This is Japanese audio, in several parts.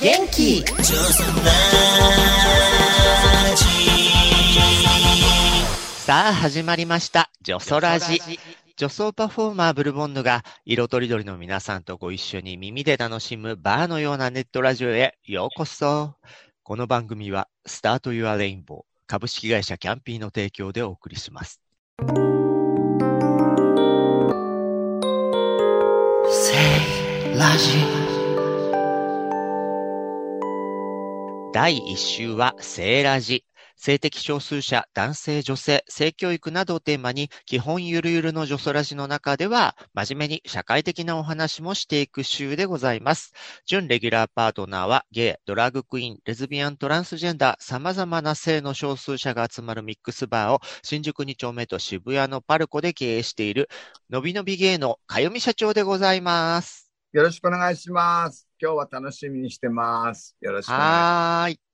元気ジさあ始まりました。ジョソラジ。女装パフォーマーブルボンヌが色とりどりの皆さんとご一緒に耳で楽しむバーのようなネットラジオへようこそ。この番組はスタート Your Rainbow 株式会社キャンピーの提供でお送りします。ラジ第1週は性ラジ。性的少数者、男性、女性、性教育などをテーマに、基本ゆるゆるの女装ラジの中では、真面目に社会的なお話もしていく週でございます。準レギュラーパートナーは、ゲイ、ドラッグクイーン、レズビアン、トランスジェンダー、様々な性の少数者が集まるミックスバーを、新宿2丁目と渋谷のパルコで経営している、のびのびゲイのかよみ社長でございます。よろしくお願いします。今日は楽しみにしてます。よろしくお願いしはーい。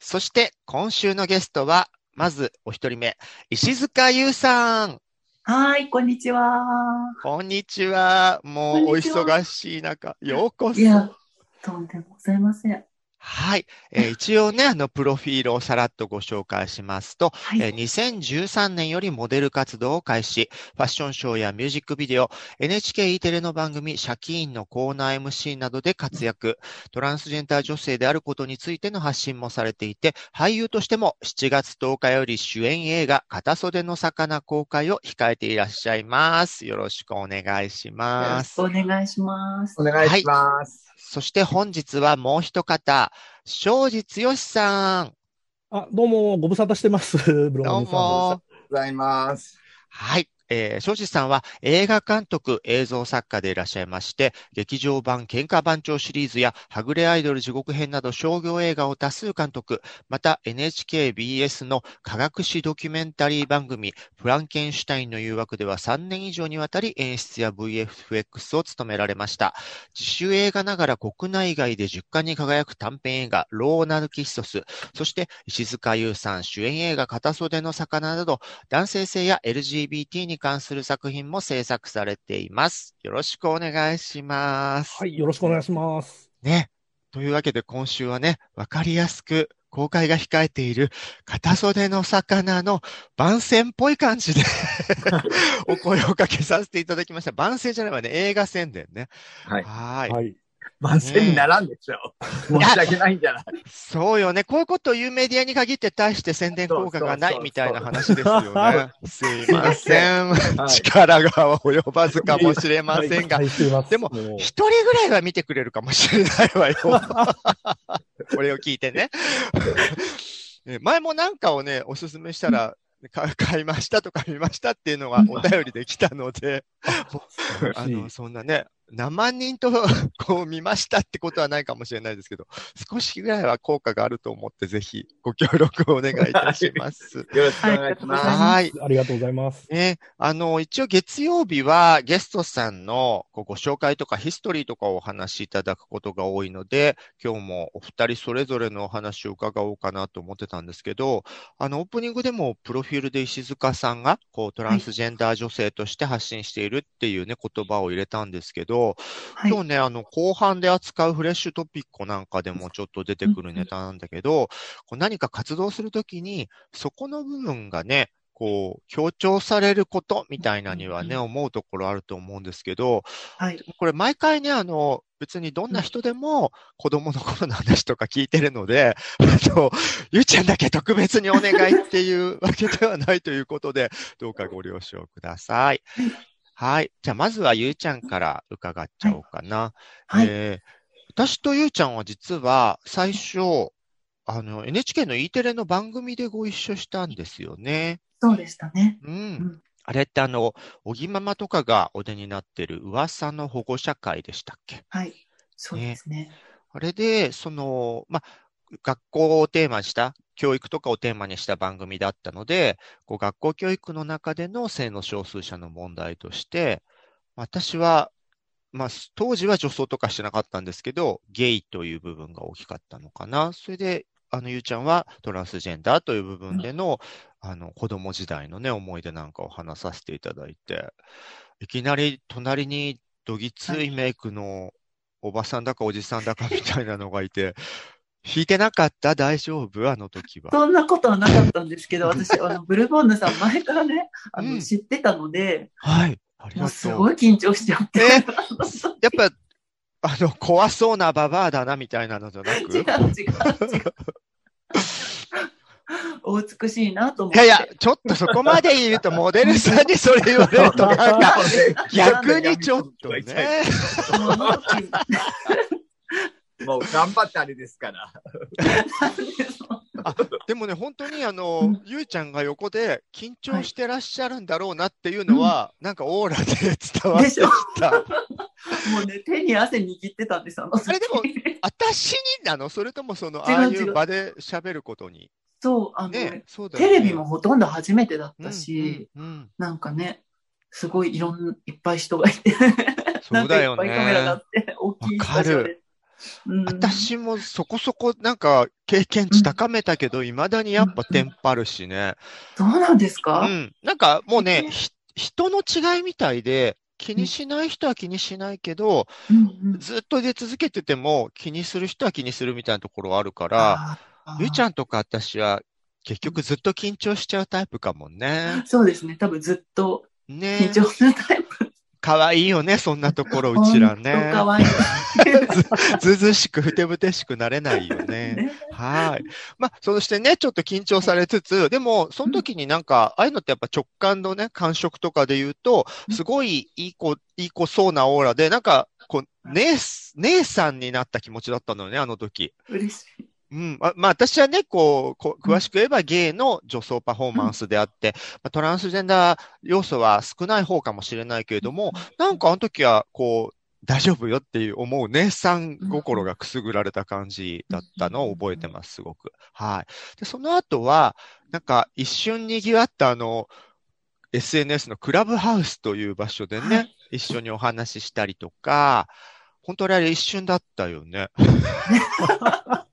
そして、今週のゲストは、まずお一人目、石塚優さん。はい、こんにちは。こんにちは。もうお忙しい中、ようこそい。や、とんでもございません。はい。えー 一応ね、あの、プロフィールをさらっとご紹介しますと、はい。えー2013年よりモデル活動を開始、ファッションショーやミュージックビデオ、NHKE テレの番組、シャキーンのコーナー MC などで活躍、トランスジェンダー女性であることについての発信もされていて、俳優としても7月10日より主演映画、片袖の魚公開を控えていらっしゃいます。よろしくお願いしよろますしく。お願いします。お願いします。そして本日はもう一方、庄司剛さん。あ、どうも、ご無沙汰してます。ブロどうンさんも。ございます。はい。えー、庄司さんは映画監督、映像作家でいらっしゃいまして、劇場版喧嘩番長シリーズや、はぐれアイドル地獄編など商業映画を多数監督、また NHKBS の科学史ドキュメンタリー番組、フランケンシュタインの誘惑では3年以上にわたり演出や VFX を務められました。自主映画ながら国内外で10冠に輝く短編映画、ローナルキッソス、そして石塚優さん主演映画、片袖の魚など、男性性や LGBT に関する作品も制作されています。よろしくお願いします。はい、よろしくお願いします。ね。というわけで今週はね、わかりやすく公開が控えている片袖の魚の番宣っぽい感じで お声をかけさせていただきました。番宣じゃないわね、映画宣伝ね。はいはーい。はい。番宣にならんでしょ。申し訳ないんじゃないそうよね。こういうことを言うメディアに限って対して宣伝効果がないみたいな話ですよね。すいません。はい力が及ばずかもしれませんがでもう一人ぐらいは見てくれるかもしれないわよ。これを聞いてね。ね 前もなんかをね、おすすめしたら、か買いましたとか見ましたっていうのがお便りできたので、あの、そんなね、何万人と こう見ましたってことはないかもしれないですけど、少しぐらいは効果があると思って、ぜひご協力をお願いいたします。よろしくお願いします。はい。ありがとうございます。ね、あの、一応月曜日はゲストさんのこうご紹介とかヒストリーとかをお話しいただくことが多いので、今日もお二人それぞれのお話を伺おうかなと思ってたんですけど、あの、オープニングでもプロフィールで石塚さんが、こう、トランスジェンダー女性として発信しているっていうね、言葉を入れたんですけど、はい。今日ね、あの、後半で扱うフレッシュトピックなんかでもちょっと出てくるネタなんだけど、こう何か活動するときに、そこの部分がね、こう、強調されることみたいなにはね、うん思うところあると思うんですけど、はい。これ毎回ね、あの、別にどんな人でも子供の頃の話とか聞いてるので、あの、ゆうちゃんだけ特別にお願いっていうわけではないということで、どうかご了承ください。はい。じゃあ、まずはゆうちゃんから伺っちゃおうかな。はい。えー私とゆうちゃんは実は最初、あの、NHK の E テレの番組でご一緒したんですよね。そうでしたね。う。うんん。あれってあの、おぎママとかがお出になってる噂の保護者会でしたっけ？はい。そうですね。あれで、その、ま、学校をテーマにした、教育とかをテーマにした番組だったので、こう学校教育の中での性の少数者の問題として、私はまあ、当時は女装とかしてなかったんですけど、ゲイという部分が大きかったのかな。それで、あの、ゆうちゃんはトランスジェンダーという部分での、あの、子供時代のね、思い出なんかを話させていただいて、いきなり隣にどぎついメイクのおばさんだかおじさんだかみたいなのがいて、弾いてなかった？大丈夫？あの時は。そんなことはなかったんですけど、私、あの、ブルボンヌさん前からね、あの、うん知ってたので、はい。ありがとう。すごい緊張しちゃって。え？やっぱ、あの、怖そうなババアだなみたいなのじゃなく？違う違う違う。お美しいなと思って。いやいや、ちょっとそこまで言うと、モデルさんにそれ言われると、なんか、逆にちょっとね。もう頑張ってあれですから。でもね、本当にあうのん、ゆうちゃんが横で緊張してらっしゃるんだろうなっていうのは、なんかオーラで伝わってきた。もうね、手に汗握ってたんです、あれでも私になの？それともその、ああい違うう場で喋ることに？そう、あの、ね、そうだよね。テレビもほとんど初めてだっうんたし、うんうんなんかね、すごいいろんいっぱい人がいて、そうだよなんかいっぱいカメラがあね。って、大きいスタジオで。うん、私もそこそこなんか経験値高めたけど、いまだにやっぱテンパるしね。そうなんですうか、ん。なんかもうね、ひ人の違いみたいで、気にしない人は気にしないけど、うんうん、ずっと出続けてても気にする人は気にするみたいなところはあるから、ゆうちゃんとか私は結局ずっと緊張しちゃうタイプかもね。そうですね、多分ずっとね緊張するタイプ。かわいいよね、そんなところ、うちらね。かわい い。ずずうしくふてぶてしくなれないよね。ねはい。まあ、そしてね、ちょっと緊張されつつ、でも、その時になんか、ああいうのってやっぱ直感のね、感触とかで言うと、すごいいい子、いい子そうなオーラで、なんか、こう、姉、姉さんになった気持ちだったのよね、あの時。嬉しい。うん。あまあ、私はね、こう、こう詳しく言えばゲイの女装パフォーマンスであって、まあ、トランスジェンダー要素は少ない方かもしれないけれども、なんかあの時は、こう、大丈夫よっていう思う姉さん心がくすぐられた感じだったのを覚えてます、すごく。はい。で、その後は、なんか一瞬賑わったあの、SNS のクラブハウスという場所でね、はい一緒にお話ししたりとか、本当にあれ一瞬だったよね。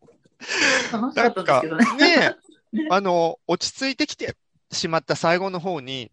楽しかなんかったんですけどね。ねえ、あの、落ち着いてきてしまった最後の方に、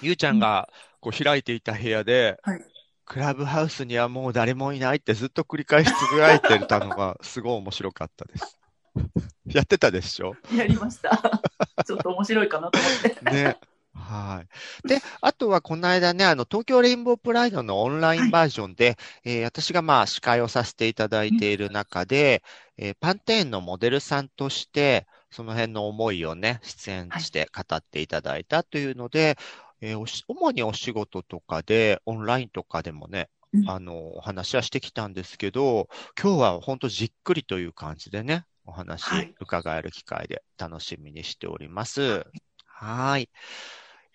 ゆうちゃんがこう開いていた部屋で、はいクラブハウスにはもう誰もいないってずっと繰り返しつぶやいてたのがすごい面白かったです。やってたでしょ？やりました。ちょっと面白いかなと思って。ね。はい。で、あとはこの間ね、あの、東京レインボープライドのオンラインバージョンで、えー私がまあ司会をさせていただいている中で、えーパンテーンのモデルさんとして、その辺の思いをね、出演して語っていただいたというので、えーおし主にお仕事とかで、オンラインとかでもね、うんあの、お話はしてきたんですけど、今日は本当じっくりという感じでね、お話はい伺える機会で楽しみにしております。はい。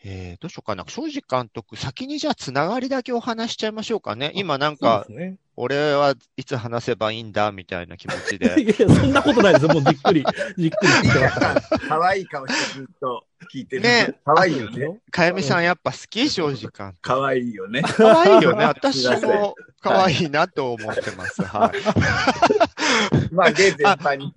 えー、どうしようかな。庄司監督、先にじゃあつながりだけお話しちゃいましょうかね。今なんかね。俺はいつ話せばいいんだみたいな気持ち いやで。いや、そんなことないですよ。もうじっくり、じっくり聞いてまから。可愛い顔してずっと聞いてる。ね可愛いよね。かやみさんやっぱ好き？庄司監督。可愛いよね。可愛いよね。私も可愛いなと思ってます。はい。まあ、ゲイ全般に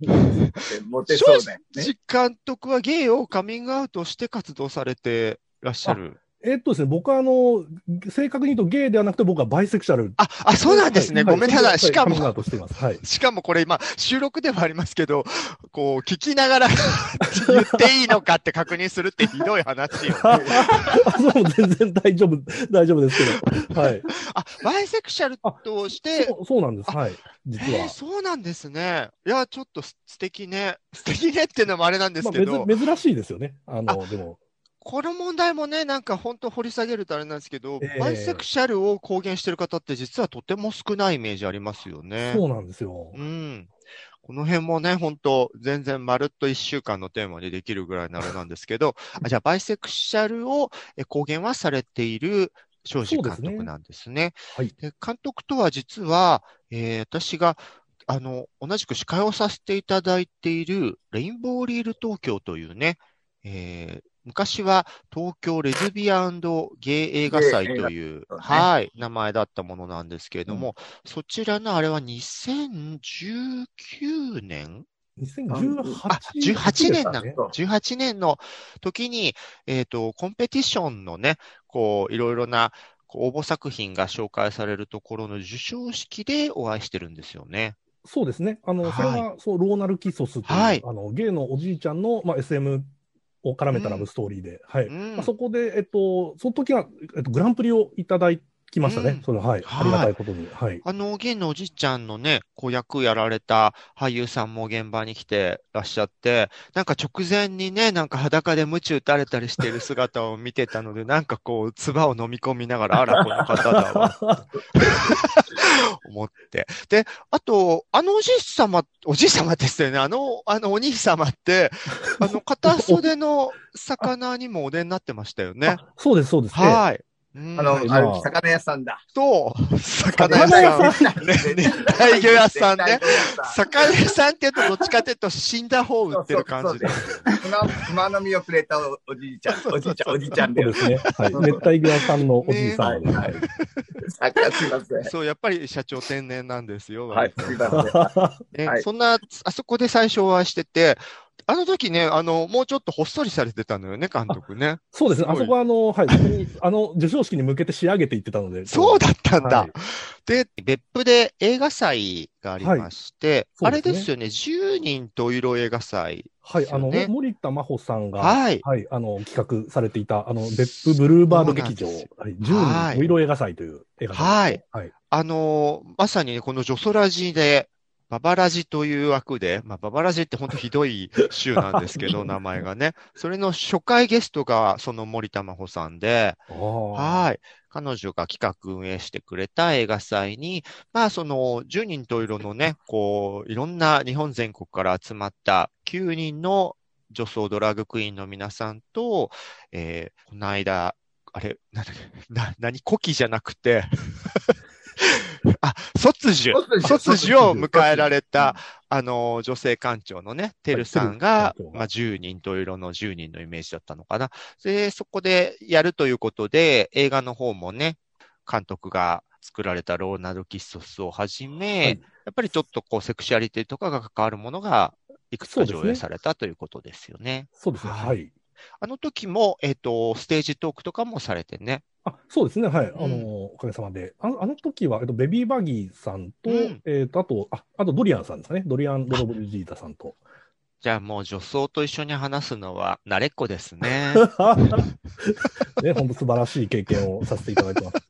モテそうだよね。監督はゲイをカミングアウトして活動されてらっしゃる。えっとですね、僕はあの、正確に言うとゲイではなくて僕はバイセクシャル。あ、あ、そうなんですね。はいごめんなさい。しかも。はい。しかもこれ今、収録ではありますけど、こう、聞きながら 言っていいのかって確認するってひどい話よね。あ、そう、全然大丈夫、大丈夫ですけど。はい。あ、バイセクシャルとして、そうそうなんです。はい。実えーは。そうなんですね。いや、ちょっとす素敵ね。素敵ねっていうのもあれなんですまあ、けど、珍珍しいですよね。あの、でも。この問題もね、なんか本当掘り下げるとあれなんですけど、ええバイセクシャルを公言してる方って実はとても少ないイメージありますよね。そうなんですよ。うん。この辺もね、本当全然まるっと一週間のテーマにできるぐらいのあれなんですけど、あじゃあ、バイセクシャルをえ公言はされている庄司監督なんですね。はい。で監督とは実は、えー私が、あの、同じく司会をさせていただいている、レインボーリール東京というね、えー昔は東京レズビアンゲイ映画祭という、はい、名前だったものなんですけれども、そちらのあれは2019年2018あ、18年なね。そう18年の時に、えっ、と、コンペティションのね、こう、いろいろな、応募作品が紹介されるところの授賞式でお会いしてるんですよね。そうですね。あの、はいそれは、そう、ローナル・キソスという、はいあの、ゲイのおじいちゃんの、まあ、SM を絡めたラブストーリーで、はい。うん。まあ、そこで、えっと、その時は、えっと、グランプリをいただきましたね。うんそれはい。はいありがたいことに。はい。あの、ゲイのおじいちゃんのね、こう役やられた俳優さんも現場に来てらっしゃって、なんか直前にね、なんか裸で鞭打たれたりしている姿を見てたので、なんかこう、唾を飲み込みながら、あら、この方だわ、思って。で、あと、あのおじい様、おじい様ですよね。あの、あのお兄様って、あの、片 袖の魚にもお出になってましたよね。あそうです、そうです。はい。うんあの、魚屋さんだ。そう、魚屋さん。ね、熱 帯魚屋さんね。魚屋さんって言うと、どっちかというと死んだ方を売ってる感じで。熊の実をくれたおおじいちゃん、おじいちゃん、おじいちゃんですね。はい。熱帯魚屋さんのおじいさんすいません。そう、やっぱり社長天然なんですよ。はい、そんな、あそこで最初お会いしてて、あの時ね、あの、もうちょっとほっそりされてたのよね、監督ね。そうですね。あそこは、あの、はい。あの、授賞式に向けて仕上げていってたので。そうだったんだ。はいで、別府で映画祭がありまして、あはいねれですよね、10人と色映画祭。はい。あの、森田真帆さんが、はい。はい、あの、企画されていた、あの、別府ブルーバード劇場、はい、10はい人お色映画祭という映画祭はい。はい。あのーまさにね、このジョソラジで、ババラジという枠で、まあ、ババラジって本当ひどい週なんですけど、名前がね。それの初回ゲストがその森田真帆さんで。はい。彼女が企画運営してくれた映画祭に、まあその10人と色のね、こう、いろんな日本全国から集まった9人の女装ドラッグクイーンの皆さんと、えーこの間、あれ、なんだっけ、な、何、古希じゃなくて、あ、卒樹、卒樹を迎えられた、あの、女性館長のね、てるさんがまあ、10人と色の10人のイメージだったのかな。で、そこでやるということで、映画の方もね、監督が作られたローナル・キッソスをはじめ、はいやっぱりちょっとこう、セクシュアリティとかが関わるものが、いくつか上映されたということですよね。そうですね。はいはい。あの時も、えっ、と、ステージトークとかもされてね。あ、そうですね。はい。うんあの、おかげさまで。あのあの時は、えっと、ベビーバギーさんと、うんえっと、あと、あ、あとドリアンさんですね。ドリアン・ロドブルジータさんと。じゃあもう女装と一緒に話すのは慣れっこですね。ね、本当素晴らしい経験をさせていただいてます。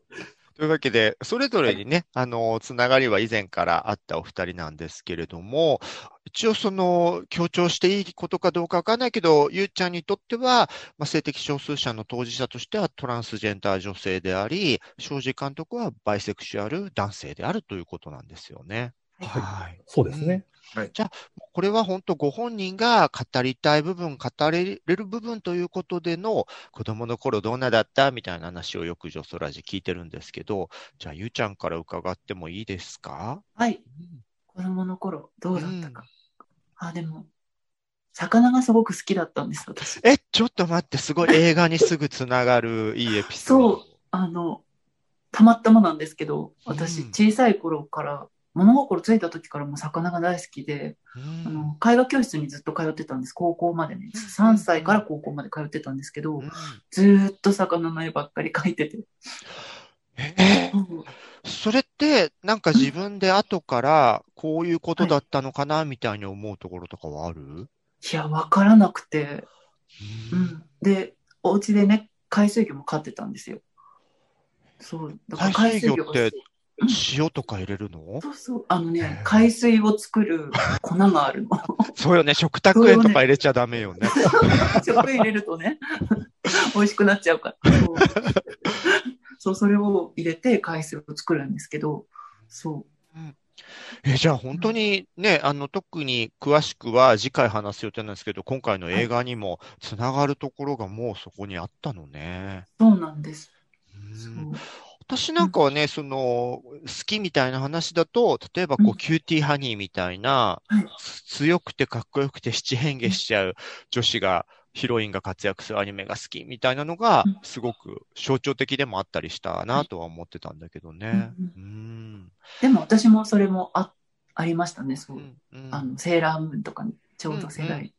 というわけで、それぞれにね、あの、つながりは以前からあったお二人なんですけれども、一応その、強調していいことかどうかわかんないけど、ゆうちゃんにとっては、まあ、性的少数者の当事者としてはトランスジェンダー女性であり、庄司監督はバイセクシュアル男性であるということなんですよね。はい。そうですね。これは本当ご本人が語りたい部分、語れる部分ということでの子供の頃どんなだった？みたいな話をよくジョソラジ聞いてるんですけど、じゃあゆうちゃんから伺ってもいいですか？はい。子供の頃、どうだったか。あ、でも、魚がすごく好きだったんです、私。え、ちょっと待って、すごい映画にすぐつながるいいエピソード。そう、あの、たまたまなんですけど、私、うん小さい頃から、物心ついた時からもう魚が大好きで、うんあの、絵画教室にずっと通ってたんです。高校までね。3歳から高校まで通ってたんですけど、うんずーっと魚の絵ばっかり描いてて。え？うんそれって、なんか自分で後からこういうことだったのかなみたいに思うところとかはある？いや、わからなくて、ううんん。で、お家でね、海水魚も飼ってたんですよ。そう。だから海水魚ってが塩とか入れるの？そうそう。あのね、海水を作る 粉があるの。そうよね。食卓塩とか入れちゃダメよね。食入れるとね、美味しくなっちゃうから。そうそう、それを入れて海水を作るんですけど、そえ、じゃあ本当にね、あの、特に詳しくは次回話す予定なんですけど、今回の映画にもつながるところがもうそこにあったのね。う、そうなんです。うん私なんかはね、その、好きみたいな話だと、例えばこうんう、キューティーハニーみたいな、強くてかっこよくて七変化しちゃう女子が、ヒロインが活躍するアニメが好きみたいなのがうん、すごく象徴的でもあったりしたなとは思ってたんだけどね。ううん。でも私もそれもあありましたね、そうう。んうんあの、セーラームーンとかにちょうど世代。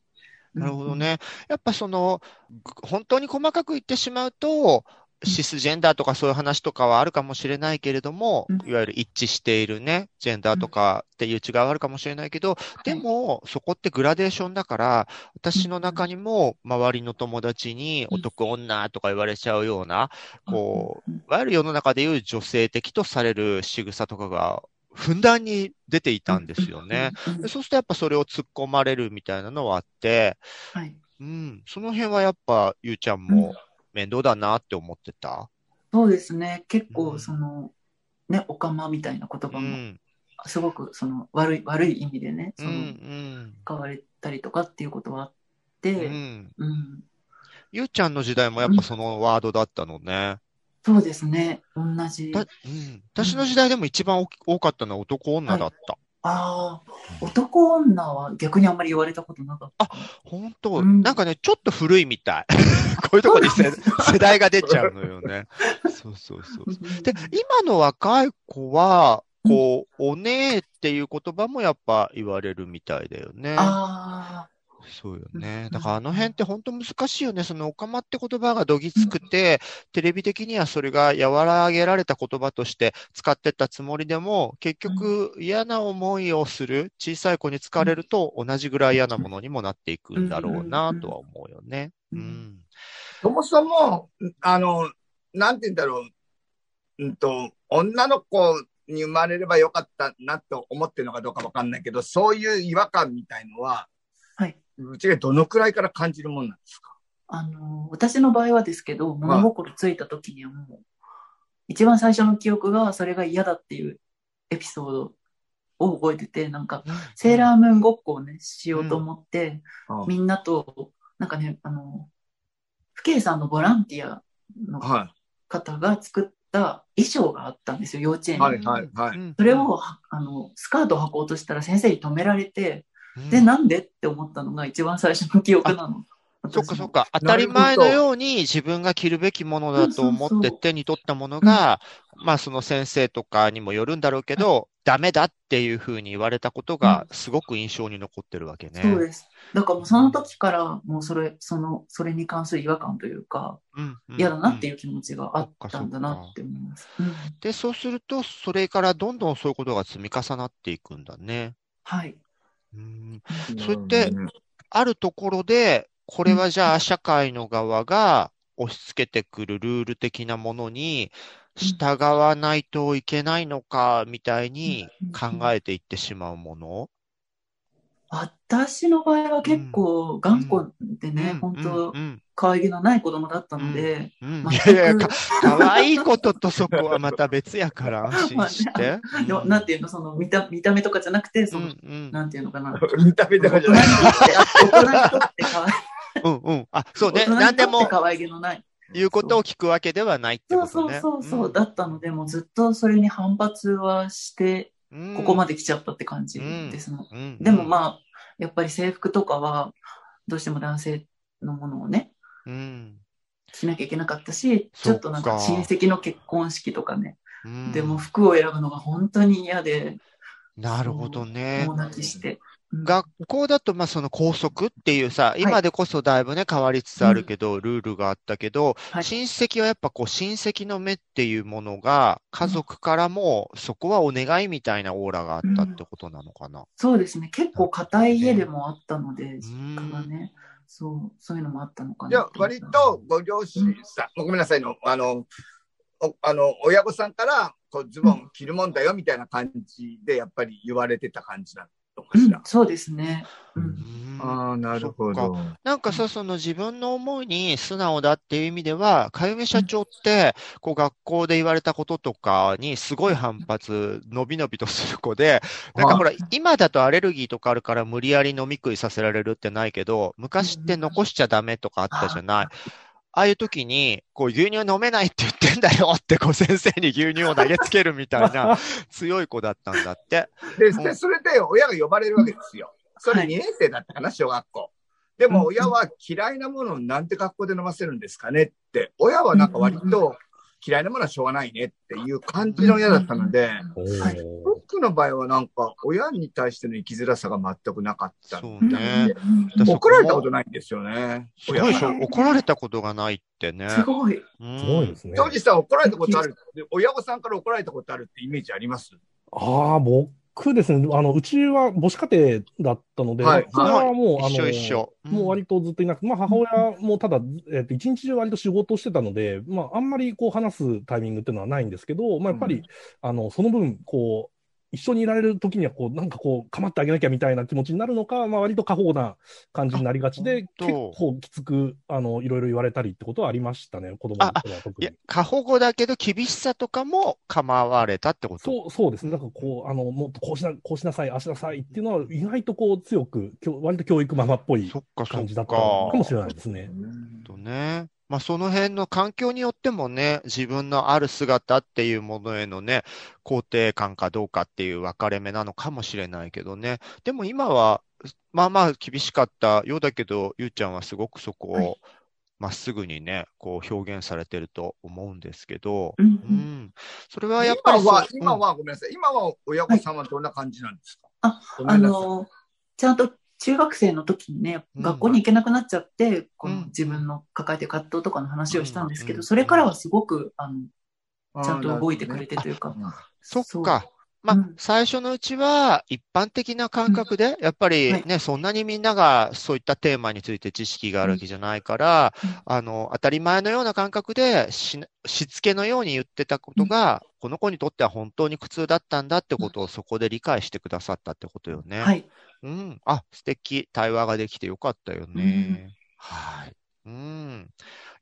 なるほどね。やっぱその、ぐ本当に細かく言ってしまうと、シスジェンダーとかそういう話とかはあるかもしれないけれどもうん、いわゆる一致しているね、ジェンダーとかっていう違いはあるかもしれないけど、でも、そこってグラデーションだから、私の中にも周りの友達にうん男女とか言われちゃうような、こう、うんいわゆる世の中でいう女性的とされる仕草とかが、ふんだんに出ていたんですよね。。そうするとやっぱそれを突っ込まれるみたいなのはあって、はい。うん、その辺はやっぱ、ゆうちゃんも面倒だなって思ってた？そうですね。結うん構、その、ね、おかまみたいな言う葉も、ん、すごく、その、悪い、悪い意味でね、うん、そうの、ん、使われたりとかっていうことはあっうて、ん。うん。ゆうちゃんの時代もやっぱそのワードだったのね。そうですね。同じ。だうん、私の時代でも一番多かったのは男女だった。ああ、男女は逆にあんまり言われたことなかった。本当、うんなんかね、ちょっと古いみたい。こういうところに世世代が出ちゃうのよね。そうそうそう。で、今の若い子は、こう、おねえっていう言葉もやっぱ言われるみたいだよね。あそうよね。うんだからあの辺って本当難しいよね。そのオカマって言葉がどぎつくて、テレビ的にはそれが和らげられた言葉として使ってったつもりでも、結局嫌な思いをする小さい子に使れると同じぐらい嫌なものにもなっていくんだろうなとは思うよね。ううんん。そもそも、あの、なんて言うんだろう、うんと、女の子に生まれればよかったなと思ってるのかどうかわかんないけど、そういう違和感みたいのは、あ、はい。うちがどのくらいから感じるもんなんですか？あの、私の場合はですけど、物心ついた時にはもう、一番最初の記憶がそれが嫌だっていうエピソードを覚えてて、なんか、セーラームーンごっこをね、しようと思って、みんなと、なんかね、あの、父兄さんのボランティアのは方が作った衣装があったんですよ、幼稚園い。に。はい、はい、はい。うんそれを、はあの、スカートを履こうとしたら先生に止められて、うんで、なんでって思ったのが一番最初の記憶なの。そっかそっか。当たり前のように自分が着るべきものだと思って手に取ったものが、まあその先生とかにもよるんだろうけど、ダメだっていうふうに言われたことがすごく印象に残ってるわけね。そうです。だからもうその時から、もうそれ、その、それに関する違和感というか、嫌だなってうんいう気持ちがあったんだなって思います。うんで、そうすると、それからどんどんそういうことが積み重なっていくんだね。はい。うんそれってあるところで、これはじゃあ社会の側が押し付けてくるルール的なものに従わないといけないのかみたいに考えていってしまうもの。私の場合は結構頑固でね、うん本当うん可愛げのない子供だったので、いやいや、か、かわいいこととそこはまた別やから安心して。でもなんていうの、その見た見た目とかじゃなくて、その、なんていうのかな。見た目とかじゃない。とって、大人にとって可愛い。うんうん。あ、そうね。何でも可愛げのない。言うことを聞くわけではないってそうことね。そうそうそう、んだったので、もうずっとそれに反発はして、うんここまで来ちゃったって感じですの。うんでもまあ、やっぱり制服とかは、どうしても男性のものをね、うんしなきゃいけなかったし、ちょっとなんか親戚の結婚式とかね、うんでも服を選ぶのが本当に嫌で、なるほどねもう。泣きして。うん学校だと、まあ、その校則っていうさ、今でこそだいぶね、変わりつつあるけど、ルールがあったけど、はい。親戚はやっぱこう、親戚の目っていうものが、家族からも、そこはお願いみたいなオーラがあったってことなのかな。そうですね、結構硬い家でもあったので、ん。実家がね、そう、そういうのもあったのかな。いや、割とご両親さん、ごめんなさいの、あの、おあの親御さんからこうズボン着るもんだよみたいな感じで、やっぱり言われてた感じなのかうんしら。、そうですね。うんうんああ、なるほど。なんかさ、その自分の思いに素直だっていう意味では、かゆみ社長って、こう学校で言われたこととかにすごい反発、のびのびとする子で、なんかほら、今だとアレルギーとかあるから無理やり飲み食いさせられるってないけど、昔って残しちゃダメとかあったじゃない。ああいう時に、こう牛乳飲めないって言ってんだよって、こう先生に牛乳を投げつけるみたいな 強い子だったんだって。で、でそれで親が呼ばれるわけですよ。それはい2年生だったかな、小学校。でも親は嫌いなものをなんて学校で飲ませるんですかねって、親はなんか割と嫌いなものはしょうがないねっていう感じの親だったので、おはいー僕の場合はなんか親に対しての生きづらさが全くなかったそうんで。ね。怒られたことないんですよね。すごいでしょ怒られたことがないってね。すごい。うんすごいですね。ジョージさん怒られたことある親御さんから怒られたことあるってイメージあります？ああ、僕ですね、あの、うちは母子家庭だったので、はい。それはもう、あ一の、緒一緒。うん。もう割とずっといなくて、まあ母親もただ、えっと、一日中割と仕事をしてたので、まああんまりこう話すタイミングっていうのはないんですけど、まあやっぱり、うん。あの、その分、こう、一緒にいられる時には、こう、なんかこう、構ってあげなきゃみたいな気持ちになるのか、まあ割と過保護な感じになりがちで、あ結構きつく、あの、いろいろ言われたりってことはありましたね、子供の頃は特に。、いや過保護だけど厳しさとかも構われたってこと？そう、そうですね。なんかこう、あの、もっとこうしな、こうしなさい、ああしなさいっていうのは、意外とこう、強く、きょ割と教育ママっぽい感じだったか。かもしれないですね。とね。まあその辺の環境によってもね、自分のある姿っていうものへのね、肯定感かどうかっていう分かれ目なのかもしれないけどね。でも今は、まあまあ厳しかったようだけど、ゆうちゃんはすごくそこはをまっすぐにね、こう表現されてると思うんですけど、うん。それはやっぱり今は、今は、ごめんなさい。今は親御さんはどんな感じなんですか、あごめあんなさいの、ちゃんと中学生の時にね、うん。学校に行けなくなっちゃって、こうん。の自分の抱えてる葛藤とかの話をしたんですけうん。ど、それからはすごく、あの、ちゃんと動いてくれてというか、そっか。まあ、うん。最初のうちは一般的な感覚で、やっぱりはい。ね、そんなにみんながそういったテーマについて知識があるわけじゃないから、うん。あの、当たり前のような感覚でし、しつけのように言ってたことが、この子にとっては本当に苦痛だったんだってことをそこで理解してくださったってことよね。はい。うん。あ、素敵。対話ができてよかったよね。はい。うん。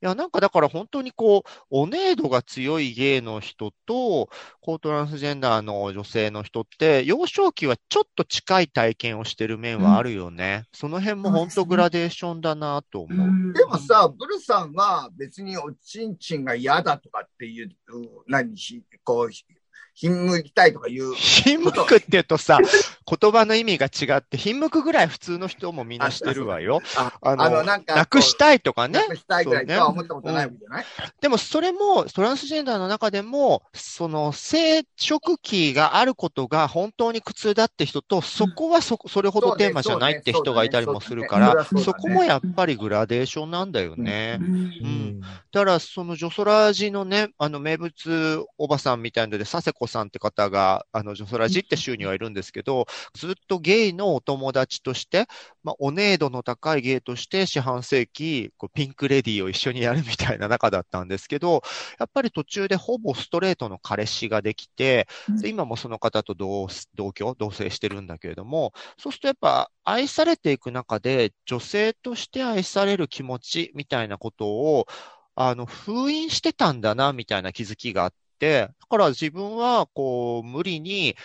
いや、なんかだから本当にこう、お姉度が強いゲイの人と、こうトランスジェンダーの女性の人って、幼少期はちょっと近い体験をしてる面はあるよね。その辺も本当グラデーションだなと思う。うんでもさ、ブルさんは別におちんちんが嫌だとかっていう、何し、こう、ひんむきたいとかいう。ひんむくって言うとさ、言葉の意味が違って、ひんむくぐらい普通の人もみんなしてるわよ。ああのあの、なんか、なくしたいとかね。な。くしたいぐらいとは思ったことないわけじゃない、でもそれもトランスジェンダーの中でも、その生殖期があることが本当に苦痛だって人と、そこはそそれほどテーマじゃないって人がいたりもするから、そこもやっぱりグラデーションなんだよね。う。ん。うん。だから、そのジョソラジのね、あの名物おばさんみたいなので、佐世子さんって方が、あの、ジョソラジって州にはいるんですけど、ずっとゲイのお友達として、まあ、お姉度の高いゲイとして四半世紀、こうピンクレディーを一緒にやるみたいな仲だったんですけど、やっぱり途中でほぼストレートの彼氏ができて、で今もその方と同同居、同棲してるんだけれども、そうするとやっぱ愛されていく中で、女性として愛される気持ちみたいなことを、あの、封印してたんだな、みたいな気づきがあって、だから自分は、こう、無理に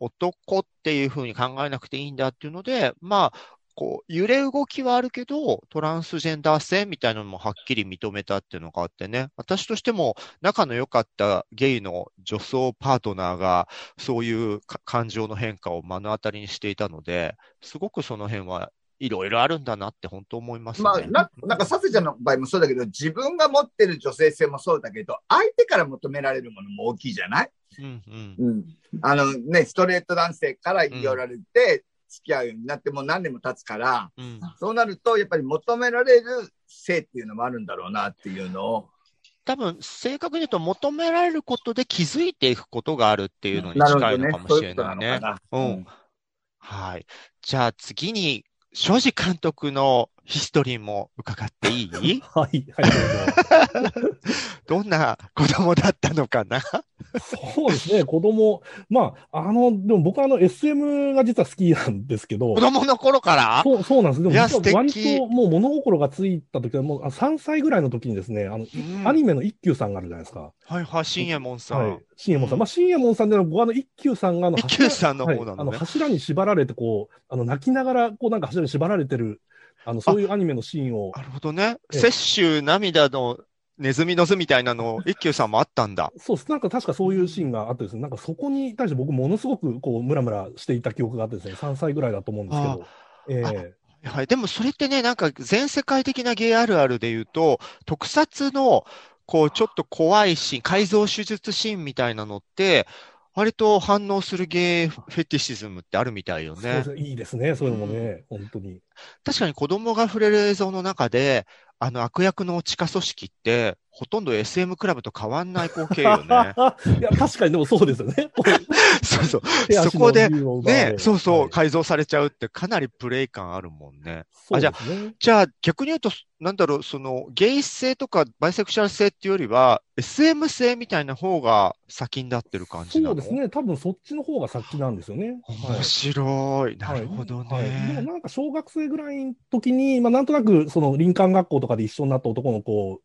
男っていうふうに考えなくていいんだっていうので、まあ、こう、揺れ動きはあるけど、トランスジェンダー性みたいなのもはっきり認めたっていうのがあってね、私としても仲の良かったゲイの女装パートナーが、そういう感情の変化を目の当たりにしていたので、すごくその辺はいろいろあるんだなって本当思いますね。まあ、ななんか、サセちゃんの場合もそうだけど、自分が持ってる女性性もそうだけど、相手から求められるものも大きいじゃない？うんうん。うん。あのね、ストレート男性から言い寄られて、付き合うようになってもう何年も経つから、うんそうなると、やっぱり求められる性っていうのもあるんだろうなっていうのを。多分、正確に言うと求められることで気づいていくことがあるっていうのに近いのか。もしれないね。うん。はい。じゃあ次に、庄司監督のヒストリーも伺っていい？はい、はい、どうぞ。どんな子供だったのかな？そうですね、子供。まあ、あの、でも僕はあの SM が実は好きなんですけど子、供の頃から？そう、そうなんです。でも実は割ともう物心がついた時はもうあ3歳ぐらいの時にですね、あの、うんアニメの一休さんがあるじゃないですか。はいはい、新右衛門さん。はい。新右衛門さん。まあ、新右衛門さんでの、僕あの、一休さんがあの、一休さんの方なのねはいあの、柱に縛られて、こう、あの、泣きながら、こう、なんか柱に縛られてる、あの、そういうアニメのシーンを、なるほどね。ええ。摂取涙のネズミの図みたいなの、一休さんもあったんだ。そうです。なんか確かそういうシーンがあってですね、なんかそこに対して僕ものすごくこう、ムラムラしていた記憶があってですね、3歳ぐらいだと思うんですけど、ええ。はい。でもそれってね、なんか全世界的なゲイあるあるで言うと、特撮の、こう、ちょっと怖いシーン、改造手術シーンみたいなのって、割と反応するゲイフェティシズムってあるみたいよねそうで。すねいいですね、そういうのもね、本当に。確かに子供が触れる映像の中で、あの悪役の地下組織って、ほとんど SM クラブと変わんない光景よね。いや、確かにでもそうですよね。そうそう。そこでね、そうそう、はい改造されちゃうってかなりプレイ感あるもんね。そうじゃですね。じゃあ逆に言うと、なんだろう、そのゲイ性とかバイセクシャル性っていうよりは、SM 性みたいな方が先になってる感じなの？そうですね。多分そっちの方が先なんですよね。はい面白い。なるほどはいはいでもね。なんか小学生ぐらいの時に、まあなんとなくその林間学校とかかで一緒になった男の子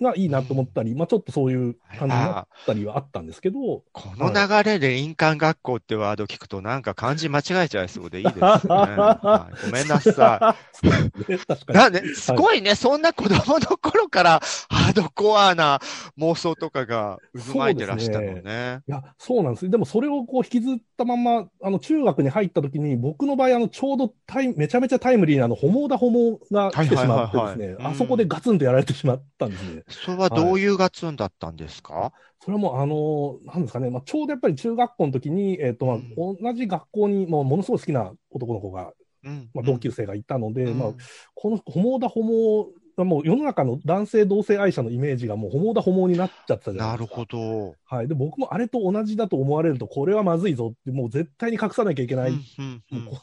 がいいなと思ったり、まあちょっとそういう感じになったりはあったんですけど、この流れで林間学校ってワード聞くとなんか漢字間違えちゃいそうでいいですね。はいごめんなさそうですね確い。かに。だね、すごいね、そんな子供の頃からハードコアな妄想とかが渦巻いてらしたのそうね。いや、そうなんです。でもそれをこう引きずったまま、あの中学に入った時に、僕の場合、あのちょうどタイめちゃめちゃタイムリーなあの、ホモーダホモが来てしまってですねはいはいはいはい、あそこでガツンとやられてしまったんですね。それはどういうガツンだったんですか、それはもう、あの、なんですかね、まあ、ちょうどやっぱり中学校の時に、えっ、と、まあ、同じ学校に、もうものすごい好きな男の子が、うん。まあ、同級生がいたので、うん。まあ、このホモーダホモがもう世の中の男性同性愛者のイメージがもうホモーダホモになっちゃってたじゃなないるですか。ほど。はい。で、僕もあれと同じだと思われると、これはまずいぞって、もう絶対に隠さなきゃいけない。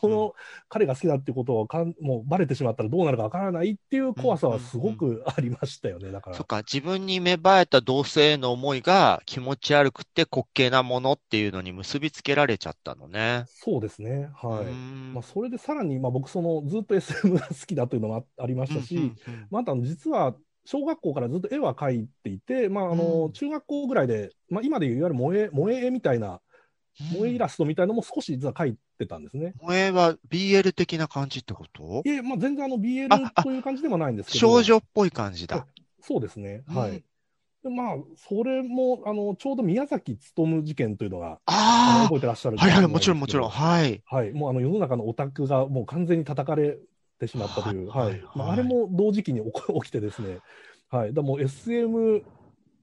この彼が好きだっていうことをかんもうバレてしまったらどうなるかわからないっていう怖さはすごくありましたよね。だからそっ。か、自分に芽生えた同性への思いが気持ち悪くて滑稽なものっていうのに結びつけられちゃったのね。そうですね。はうい。んまあ、それでさらに、まあ、僕、その、ずっと SM が好きだというのもあありましたし、まあ、あとあの実は、小学校からずっと絵は描いていて、まあ、あの、うん中学校ぐらいで、まあ、今でいういわゆる萌え、萌え絵みたいな、萌えイラストみたいなのも少し実は描いてたんですね。萌えは BL 的な感じってこと？いえ、まあ、全然あの、あ BL あという感じではないんですけど。少女っぽい感じだ。そうですね。はい。うんでまあ、それも、あの、ちょうど宮崎努事件というのが、あのあ覚えてらっしゃるあ、はいはい、もちろんもちろん。はい。はい、もうあの世の中のオタクがもう完全に叩かれてしまったという、はいはいまあ、はい。あれも同時期に起 きてですね、はい、だもう SM、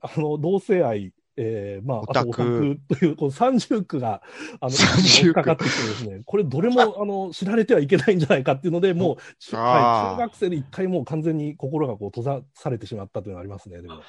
あの同性愛、えーまあ、あとオタク。というこの三重苦があのかかってきてですね、これ、どれもあ。の知られてはいけないんじゃないかっていうので、もう、はい、中学生で一回もう完全に心がこう閉ざされてしまったというのがありますね、でも。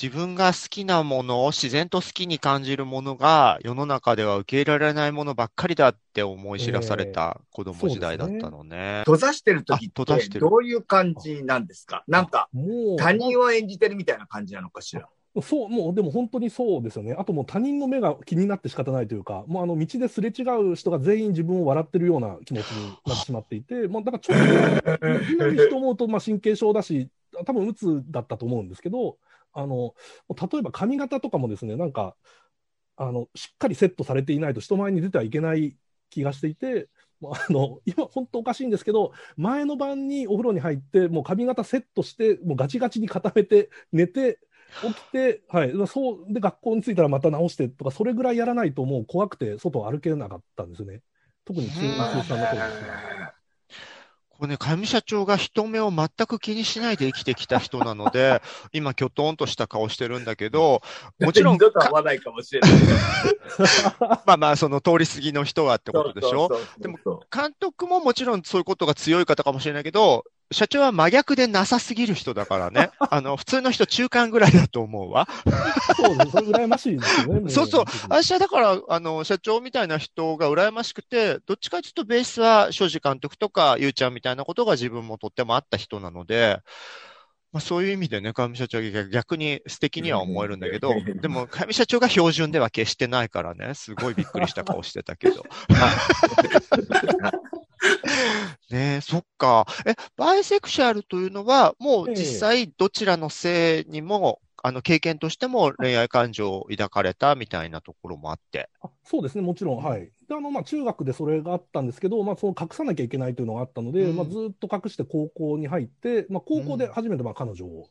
自分が好きなものを自然と好きに感じるものが世の中では受け入れられないものばっかりだって思い知らされた子供時代だったのね。閉ざしてる時ってどういう感じなんですか？なんかもう他人を演じてるみたいな感じなのかしら？そう、もう、でも本当にそうですよね。あともう他人の目が気になって仕方ないというか、もうあの道ですれ違う人が全員自分を笑ってるような気持ちになってしまっていて、もうだからちょっと、今にして思うと、まあ神経症だし、多分鬱だったと思うんですけど、あの、例えば髪型とかもですね、なんか、あの、しっかりセットされていないと人前に出てはいけない気がしていて、あの、今本当おかしいんですけど、前の晩にお風呂に入って、もう髪型セットして、もうガチガチに固めて寝て、起きて、はい、そうで学校に着いたらまた直してとか、それぐらいやらないともう怖くて外を歩けなかったんですね。特に中うん中3の頃ですね。これね、上社長が人目を全く気にしないで生きてきた人なので、今、きょとんとした顔してるんだけど、もちろん二、度と会わないかもしれない。まあまあ、その通り過ぎの人はってことでしょ？でも監督ももちろんそういうことが強い方かもしれないけど、社長は真逆でなさすぎる人だからね。あの、普通の人中間ぐらいだと思うわ。そうです。それ羨ましいですよね。も そうそう私はだから、あの、社長みたいな人が羨ましくて、どっちかというとベースは庄司監督とかゆうちゃんみたいなことが自分もとってもあった人なので、まあそういう意味でね、上社長が逆に素敵には思えるんだけど、でも上社長が標準では決してないからね、すごいびっくりした顔してたけど。ねえ、そっか。え、バイセクシャルというのは、もう実際どちらの性にも、あの、経験としても恋愛感情を抱かれたみたいなところもあって。あそうですね、もちろん、はい。で、あの、まあ、中学でそれがあったんですけど、まあ、その隠さなきゃいけないというのがあったので、うんまあ、ずっと隠して高校に入って、まあ、高校で初めて、まあ、彼女を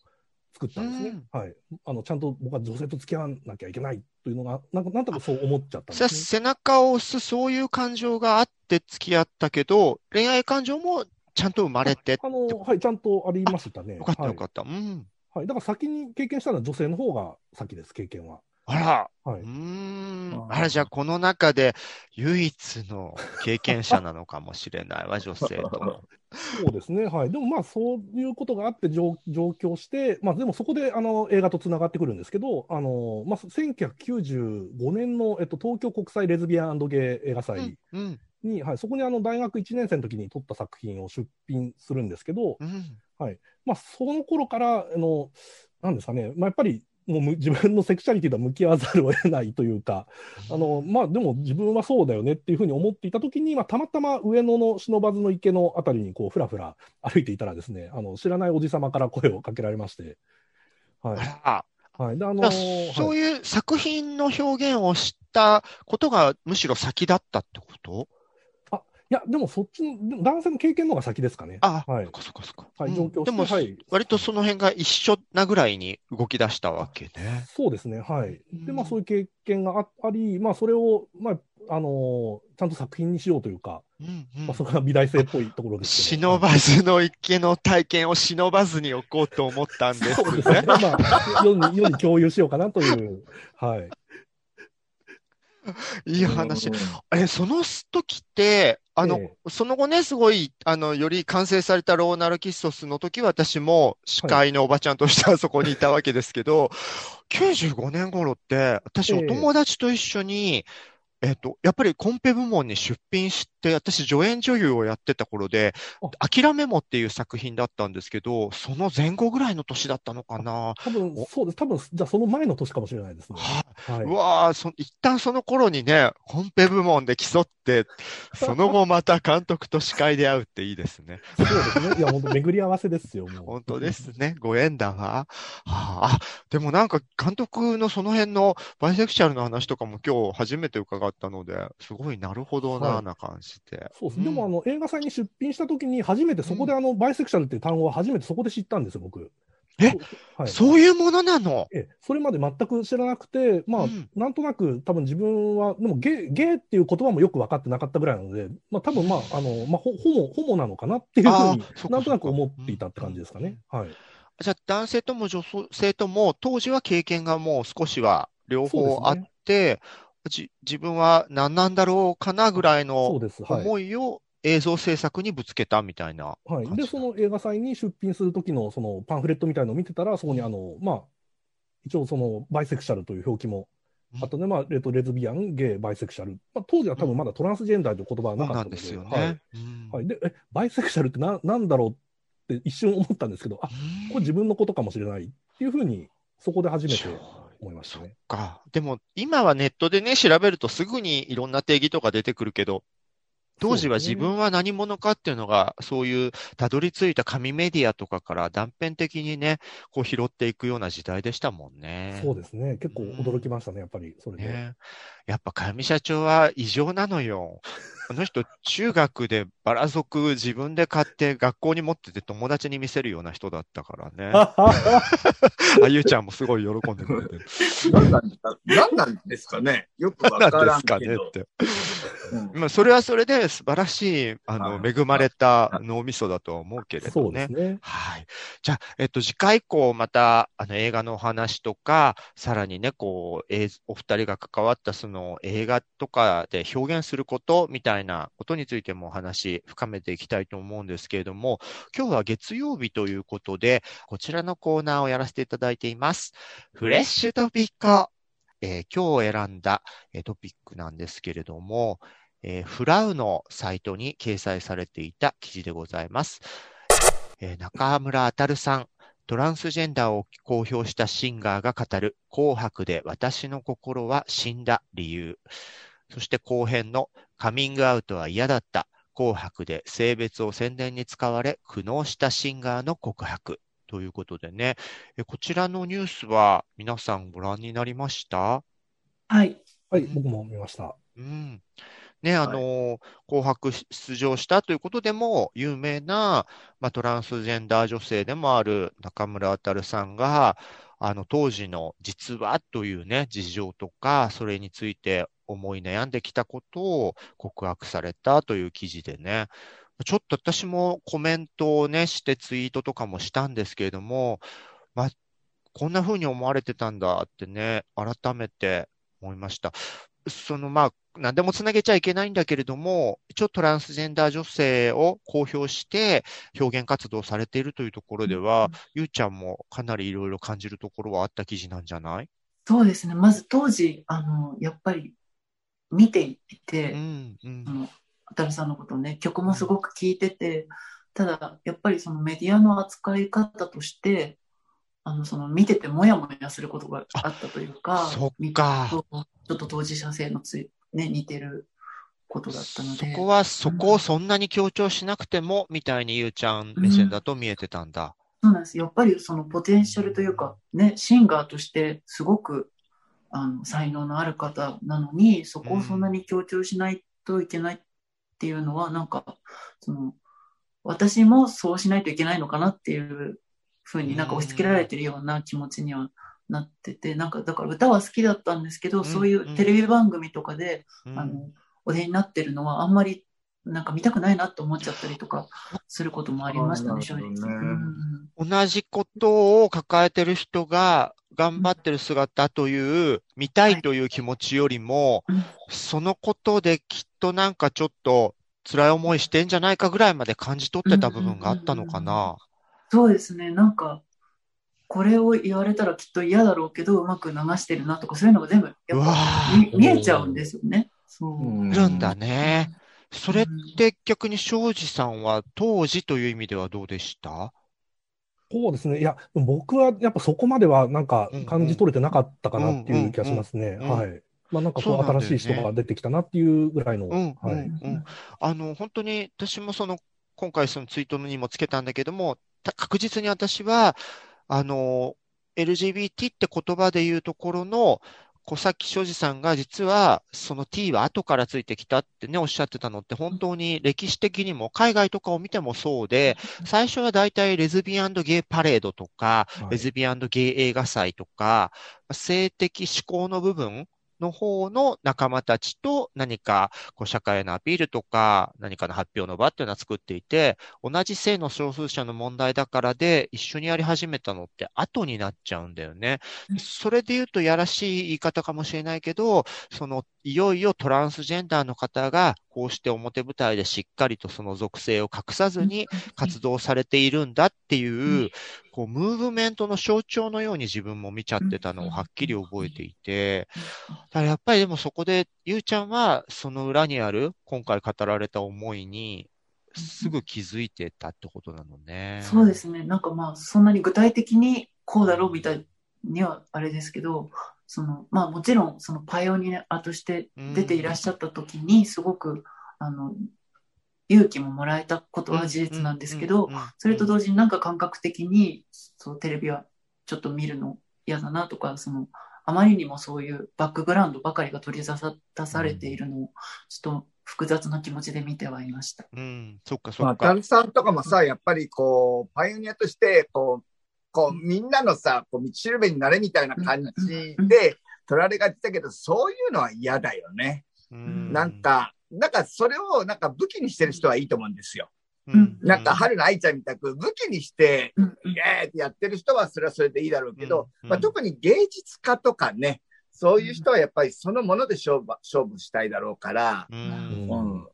作ったんですね。はい。あの、ちゃんと僕は女性と付き合わなきゃいけないというのが、なんか、なんとかそう思っちゃったんですね。背中を押すそういう感情があって付き合ったけど、恋愛感情もちゃんと生まれて、あの、はい、ちゃんとありましたね。よかったはいよかった。うん。はい。だから先に経験したのは女性の方が先です、経験は。あら、はい。うーんあ。ら、じゃあこの中で唯一の経験者なのかもしれないわ、女性とも。そうですね。はい。でもまあ、そういうことがあって上上京して、まあ、でもそこであの映画とつながってくるんですけど、あの、まあ、1995年の、えっと、東京国際レズビアンゲイ映画祭うん。に、はい、そこにあの大学1年生の時に撮った作品を出品するんですけど、うん。まあ、その頃から、あの、なんですかね、まあ、やっぱり、もうむ自分のセクシャリティとは向き合わざるを得ないというか、あの、まあでも自分はそうだよねっていうふうに思っていたときに、まあたまたま上野の不忍池のあたりにこうふらふら歩いていたらですね、あの知らないおじさまから声をかけられまして、はい。あら、はい。で、あのそうはい。いう作品の表現を知ったことがむしろ先だったってこと？いや、でもそっちの、男性の経験の方が先ですかね。あ、はいそっかそっかそっか。はい、うん上京して、でも、はい。割とその辺が一緒なぐらいに動き出したわけね。そうですね、はい。で、まあうんそういう経験がああり、まあそれを、まあ、あのーちゃんと作品にしようというか、うんうんまあそこが美大生っぽいところです。忍ばずの池の体験を忍ばずに置こうと思ったんですそうですね。ね。まあ、世に、世に共有しようかなという。はい。いい話。うん。え、その時って、あの、えその後ね、すごい、あの、より完成されたローナルキッソスの時は、私も司会のおばちゃんとしてはそこにいたわけですけど、95年頃って、私、ええ。お友達と一緒に、えっと、やっぱりコンペ部門に出品して、私、助演女優をやってた頃で、諦めもっていう作品だったんですけど、その前後ぐらいの年だったのかな。多分、そうです。多分、じゃあその前の年かもしれないですね。ははい。うわーそ、一旦その頃にね、コンペ部門で競って、その後また監督と司会で会うっていいですね。そうですね。いや、本当巡り合わせですよ、もう。本当ですね。ご縁だわ。はあ、あ、でもなんか監督のその辺のバイセクシャルの話とかも今日初めて伺ったので、すごいなるほどな、はいな感じで。そうです。うんでも、あの、映画祭に出品したときに、初めてそこで、あの、バイセクシャルっていう単語は初めてそこで知ったんですよ、僕。え？はい。そういうものなの？ええ、それまで全く知らなくて、まあ、うんなんとなく多分自分は、でもゲイ、ゲイっていう言葉もよく分かってなかったぐらいなので、まあ多分まあ、あの、まあ、ホホモ、ホモなのかなっていうふうになんとなく思っていたって感じですかね。はい。じゃあ男性とも女性とも当時は経験がもう少しは両方あって、じ自分は何なんだろうかなぐらいの。思いを映像制作にぶつけたみたいなはい。で、その映画祭に出品する時のそのパンフレットみたいのを見てたら、そこにあの、まあ、一応そのバイセクシャルという表記もあったね、まあ、レとレズビアン、ゲイ、バイセクシャル。まあ、当時は多分まだトランスジェンダーという言葉はななかったので、んですよね。はい。うんはい。で、え、バイセクシャルってな、なんだろうって一瞬思ったんですけど、あ、これ自分のことかもしれないっていうふうに、そこで初めて思いましたね。か。でも、今はネットでね、調べるとすぐにいろんな定義とか出てくるけど、当時は自分は何者かっていうのが、そういうたどり着いた紙メディアとかから断片的にね、こう拾っていくような時代でしたもんね。そうですね。結構驚きましたね、やっぱり、それで。ね。やっぱ、かみ社長は異常なのよ。あの人、中学でバラ族自分で買って学校に持ってて友達に見せるような人だったからね。あゆうちゃんもすごい喜んでくれてる。何なんですか何なんですかねよくわからんですかけど。ねって。うんまあ、それはそれで素晴らしい、あの、はい恵まれた脳みそだとは思うけれどね。ね。はい。じゃあ、えっと、次回以降、また、あの、映画のお話とか、さらにね、こう、映お二人が関わった、その、映画とかで表現すること、みたいなことについてもお話、深めていきたいと思うんですけれども、今日は月曜日ということで、こちらのコーナーをやらせていただいています。フレッシュトピック。えー今日選んだ、えートピックなんですけれども、えーフラウのサイトに掲載されていた記事でございます。えー中村あたるさん、トランスジェンダーを公表したシンガーが語る紅白で私の心は死んだ理由。そして後編のカミングアウトは嫌だった紅白で性別を宣伝に使われ苦悩したシンガーの告白。ということでね、えこちらのニュースは皆さんご覧になりました？はい。はい、僕も見ました。うん。ね、あの、紅白出場したということでも有名な、まあ、トランスジェンダー女性でもある中村あさんが、あの、当時の実はというね、事情とか、それについて思い悩んできたことを告白されたという記事でね、ちょっと私もコメントをね、してツイートとかもしたんですけれども、まあ、こんな風に思われてたんだってね、改めて思いました。そのまあ、何でもつなげちゃいけないんだけれども、一応トランスジェンダー女性を公表して表現活動されているというところでは、ゆうちゃんもかなりいろいろ感じるところはあった記事なんじゃない？そうですね。まず当時、あの、やっぱり見ていて、うん、うんあ。の、あたるさんのことをね、曲もすごく聴いてて、ただ、やっぱりそのメディアの扱い方として、あの、その見ててもやもやすることがあったというか、そっかちょっと当事者性のつい、ね、似てることだったので、そこは、そこをそんなに強調しなくても、みたいにゆうちゃん目線だと見えてたんだ。そうなんです。やっぱりそのポテンシャルというか、ね、シンガーとしてすごくあの才能のある方なのに、そこをそんなに強調しないといけないっていうのは、なんか、その、私もそうしないといけないのかなっていうふうになんか押し付けられてるような気持ちにはなってて、なんかだから歌は好きだったんですけど、んそういうテレビ番組とかで、うん。あの、お出になってるのはあんまりなんか見たくないなって思っちゃったりとかすることもありましたね、正直。同じことを抱えてる人が頑張ってる姿という、見たいという気持ちよりも、うんそのことできっとなんかちょっと辛い思いしてんじゃないかぐらいまで感じ取ってた部分があったのかな。そうですね、なんか、これを言われたらきっと嫌だろうけど、うまく流してるなとか、そういうのが全部、やっぱ見えちゃうんですよね。そう。いるんだね。それって逆に庄司さんは当時という意味ではどうでした？そうですね。いや、僕はやっぱそこまではなんか感じ取れてなかったかなっていう気がしますね。はい。まあなんかこう新しい人が出てきたなっていうぐらいの、うん、うん、はい。うん。あの、本当に私もその、今回そのツイートにもつけたんだけども、た確実に私は、あの、LGBT って言葉で言うところの、小崎庄司さんが実はその T は後からついてきたってね、おっしゃってたのって本当に歴史的にも海外とかを見てもそうで、最初は大体レズビアンゲイパレードとか、はい。レズビアンゲイ映画祭とか、性的指向の部分の方の仲間たちと何かこう社会へのアピールとか何かの発表の場っていうのは作っていて、同じ性の少数者の問題だからで一緒にやり始めたのって後になっちゃうんだよね。それで言うとやらしい言い方かもしれないけど、そのいよいよトランスジェンダーの方がこうして表舞台でしっかりとその属性を隠さずに活動されているんだっていう、こう、ムーブメントの象徴のように自分も見ちゃってたのをはっきり覚えていて、だからやっぱりでもそこで、ゆうちゃんはその裏にある、今回語られた思いに、すぐ気づいてたってことなのね。そうですね、なんかまあ、そんなに具体的にこうだろうみたいにはあれですけど、そのまあもちろんそのパイオニアとして出ていらっしゃった時にすごくあの勇気ももらえたことは事実なんですけど、それと同時になんか感覚的にそうテレビはちょっと見るの嫌だなとか、そのあまりにもそういうバックグラウンドばかりが取り出さ出されているのをちょっと複雑な気持ちで見てはいました。うん、そっかそまあ、っか。タルさんとかもさ、やっぱりこう、パイオニアとして、こう、こう、みんなのさ、こう、道しるべになれみたいな感じで取られがちだけど、そういうのは嫌だよね。うん。なん、か、なんかそれをなんか武器にしてる人はいいと思うんですよ。うん。なんか、春の愛ちゃんみたく武器にして、うん。イエーイってやってる人はそれはそれでいいだろうけど、うん。まあ、特に芸術家とかね、そういう人はやっぱりそのもので勝負勝負したいだろうから、うん。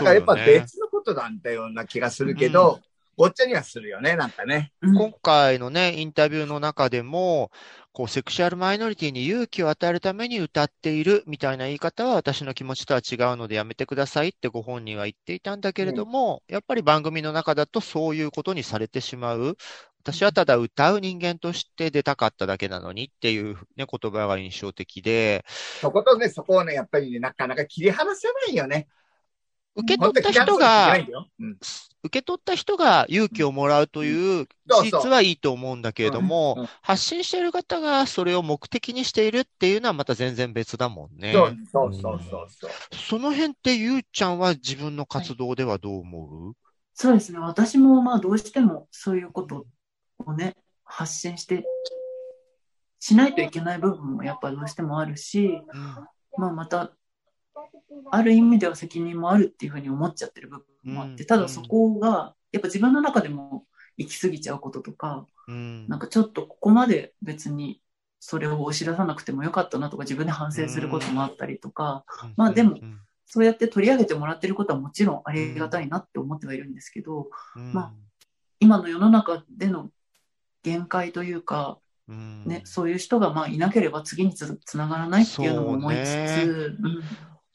からやっぱ別のことなんだような気がするけど、ごっちゃにはするよね、なんかね。今回のね、インタビューの中でも、こう、セクシュアルマイノリティに勇気を与えるために歌っているみたいな言い方は私の気持ちとは違うのでやめてくださいってご本人は言っていたんだけれども、やっぱり番組の中だとそういうことにされてしまう。私はただ歌う人間として出たかっただけなのにっていうね、言葉が印象的で、そことね、そこをね、やっぱりね、なかなか切り離せないよね。受け取った人が、受け取った人が勇気をもらうという事実はいいと思うんだけれども、うんう。ん。発信している方がそれを目的にしているっていうのはまた全然別だもんね。そうそうそうそうそう。その辺ってゆうちゃんは自分の活動ではどう思う、そうですね。私もまあどうしてもそういうことをね、発信して、しないといけない部分もやっぱどうしてもあるし、まあまた、ある意味では責任もあるっていうふうに思っちゃってる部分もあって、うん。ただそこが、やっぱ自分の中でも行き過ぎちゃうこととか、うん。なんかちょっとここまで別にそれを押し出さなくてもよかったなとか自分で反省することもあったりとか、まあでもうん。そうやって取り上げてもらってることはもちろんありがたいなって思ってはいるんですけど、うん。ま今の世の中での限界というか、うん。ね、そういう人がまあいなければ次につつながらないっていうのも思いつつ、うん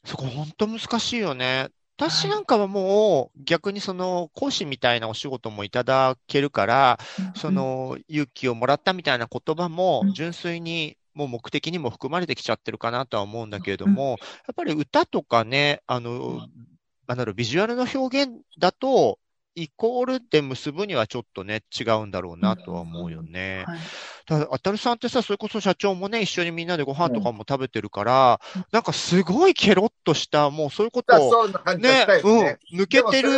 そこ本当難しいよね。私なんかはもう逆にその講師みたいなお仕事もいただけるから、その勇気をもらったみたいな言葉もうん。純粋にもう目的にも含まれてきちゃってるかなとは思うんだけれども、やっぱり歌とかね、あの、なんだろう、ビジュアルの表現だと、イコールで結ぶにはちょっとね、違うんだろうなとは思うよね。はいだから、あたるさんってさ、それこそ社長もね、一緒にみんなでご飯とかも食べてるから、うんなんかすごいケロッとした、もうそういうこだとを、ねね。うん、抜けてる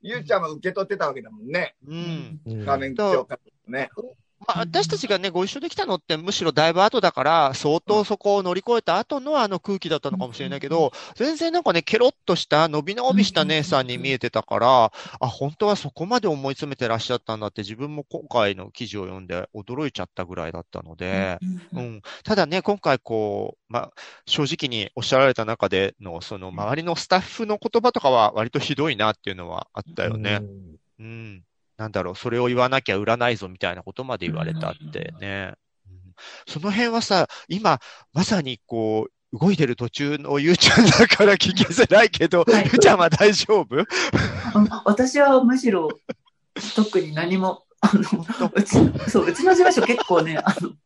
ゆうちゃんは受け取ってたわけだもんね。うん。うん画面上からね。まあ、私たちがね、ご一緒できたのってむしろだいぶ後だから、相当そこを乗り越えた後のあの空気だったのかもしれないけど、全然なんかね、ケロッとした、伸び伸びした姉さんに見えてたから、あ、本当はそこまで思い詰めてらっしゃったんだって自分も今回の記事を読んで驚いちゃったぐらいだったので、うんうん。ただね、今回こう、まあ、正直におっしゃられた中での、その周りのスタッフの言葉とかは割とひどいなっていうのはあったよね。うん。なんだろう、それを言わなきゃ売らないぞみたいなことまで言われたってね。うん。その辺はさ、今、まさにこう、動いてる途中のゆうちゃんだから聞きづらいけど、はい。ゆうちゃんは大丈夫？あ私はむしろ特に何も、あの、うちそううちの事務所結構ね、あの、ね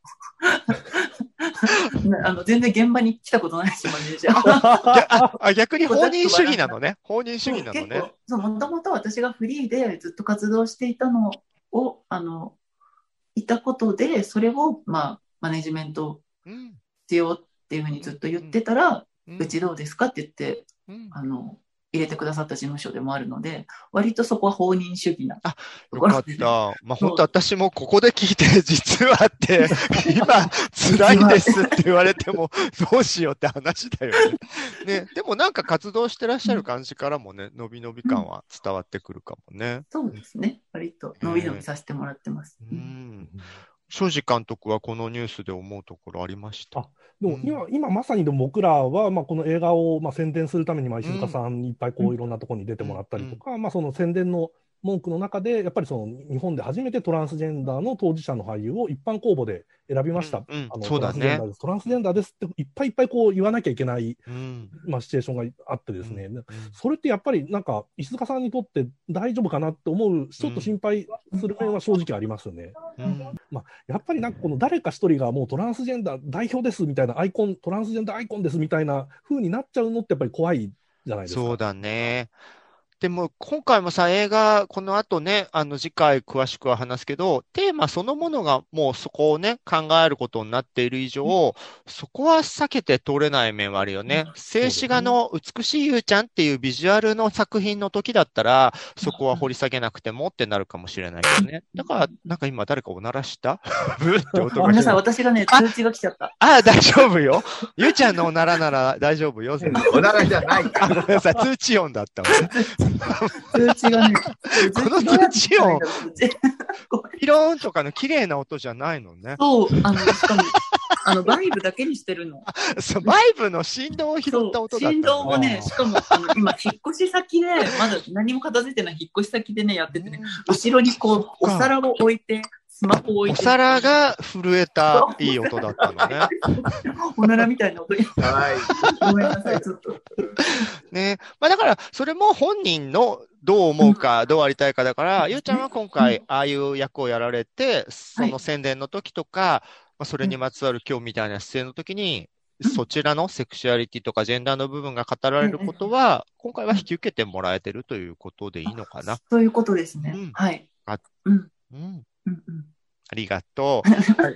あの全然現場に来たことないし、マネージャーは。あ逆に放任主義なのね。放任主義なのね。そう、もともと私がフリーでずっと活動していたのを、あの、いたことで、それを、まあ、マネジメントうん必要っていうふうにずっと言ってたら、うんうちどうですかって言って、うんあの、入れてくださった事務所でもあるので、割とそこは放任主義なとよかっ。た。まあ、本当私もここで聞いて、実はって、今、辛いですって言われても、どうしようって話だよね。ね、でもなんか活動してらっしゃる感じからもね、伸び伸び感は伝わってくるかもね。そうですね。割と伸び伸びさせてもらってます。ううんん。庄司監督はこのニュースで思うところありました？あでも今、今まさにでも僕らは、まあ、この映画をまあ宣伝するために、まあ、石塚さんにいっぱいこういろんなところに出てもらったりとか、まあ、その宣伝の文句の中で、やっぱりその日本で初めてトランスジェンダーの当事者の俳優を一般公募で選びました。うんうんあのそうだねトランスジェンダーです。トランスジェンダーですっていっぱいいっぱいこう言わなきゃいけない、うん。まあ、シチュエーションがあってですね、うんそれってやっぱりなんか石塚さんにとって大丈夫かなって思う、ちょっと心配する面は正直ありますよね。うんやっぱりなんかこの誰か一人がもうトランスジェンダー代表ですみたいなアイコン、トランスジェンダーアイコンですみたいな風になっちゃうのってやっぱり怖いじゃないですか。そうだね。でも、今回もさ、映画、この後ね、あの、次回詳しくは話すけど、テーマそのものがもうそこをね、考えることになっている以上、そこは避けて通れない面はあるよね。静止画の美しいゆうちゃんっていうビジュアルの作品の時だったら、そこは掘り下げなくてもってなるかもしれないけどね。だから、なんか今誰かおならした？ブーって音がごめんなさい。私がね、通知が来ちゃった。ああ、大丈夫よ。ゆうちゃんのおならなら大丈夫よ。おならじゃないかあ、ごめんなさい、通知音だったわね。通知がね、この通知音通知ごめんピローンとかの綺麗な音じゃないのね。そう、あの、しかも、あの、バイブだけにしてるの。そう、バイブの振動を拾った音だった振動のもね、しかも、あの今、引っ越し先で、まだ何も片付いてない引っ越し先でね、やっててね、後ろにこう、お皿を置いて、スマホを置いて。お皿が震えたいい音だったのね。おならみたいな音に。はい。ごめんなさい、ちょっと。ね。まあだから、それも本人のどう思うか、どうありたいかだから、ゆうちゃんは今回、ああいう役をやられて、その宣伝の時とか、まあそれにまつわる今日みたいな出演の時に、そちらのセクシュアリティとかジェンダーの部分が語られることは、今回は引き受けてもらえてるということでいいのかな。そういうことですね。うんはい。あうん。うん。うんうん。ありがとう。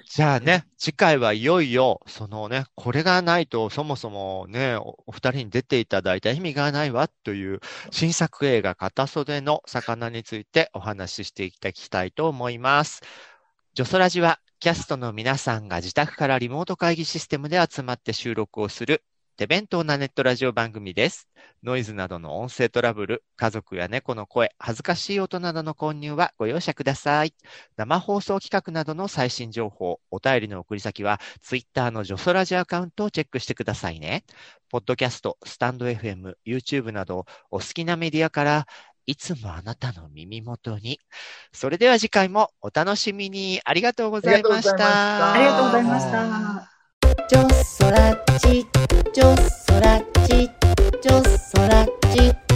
じゃあね、次回はいよいよ、そのね、これがないとそもそもね、おお二人に出ていただいた意味がないわという新作映画片袖の魚についてお話ししていきたいと思います。ジョソラジはキャストの皆さんが自宅からリモート会議システムで集まって収録をする手弁当なネットラジオ番組です。ノイズなどの音声トラブル、家族や猫の声、恥ずかしい音などの混入はご容赦ください。生放送企画などの最新情報、お便りの送り先は、ツイッターのジョソラジアカウントをチェックしてくださいね。ポッドキャスト、スタンド FM、YouTube など、お好きなメディアから、いつもあなたの耳元に。それでは次回もお楽しみに。ありがとうございました。ありがとうございました。ちょそらちちょそらちちょそらち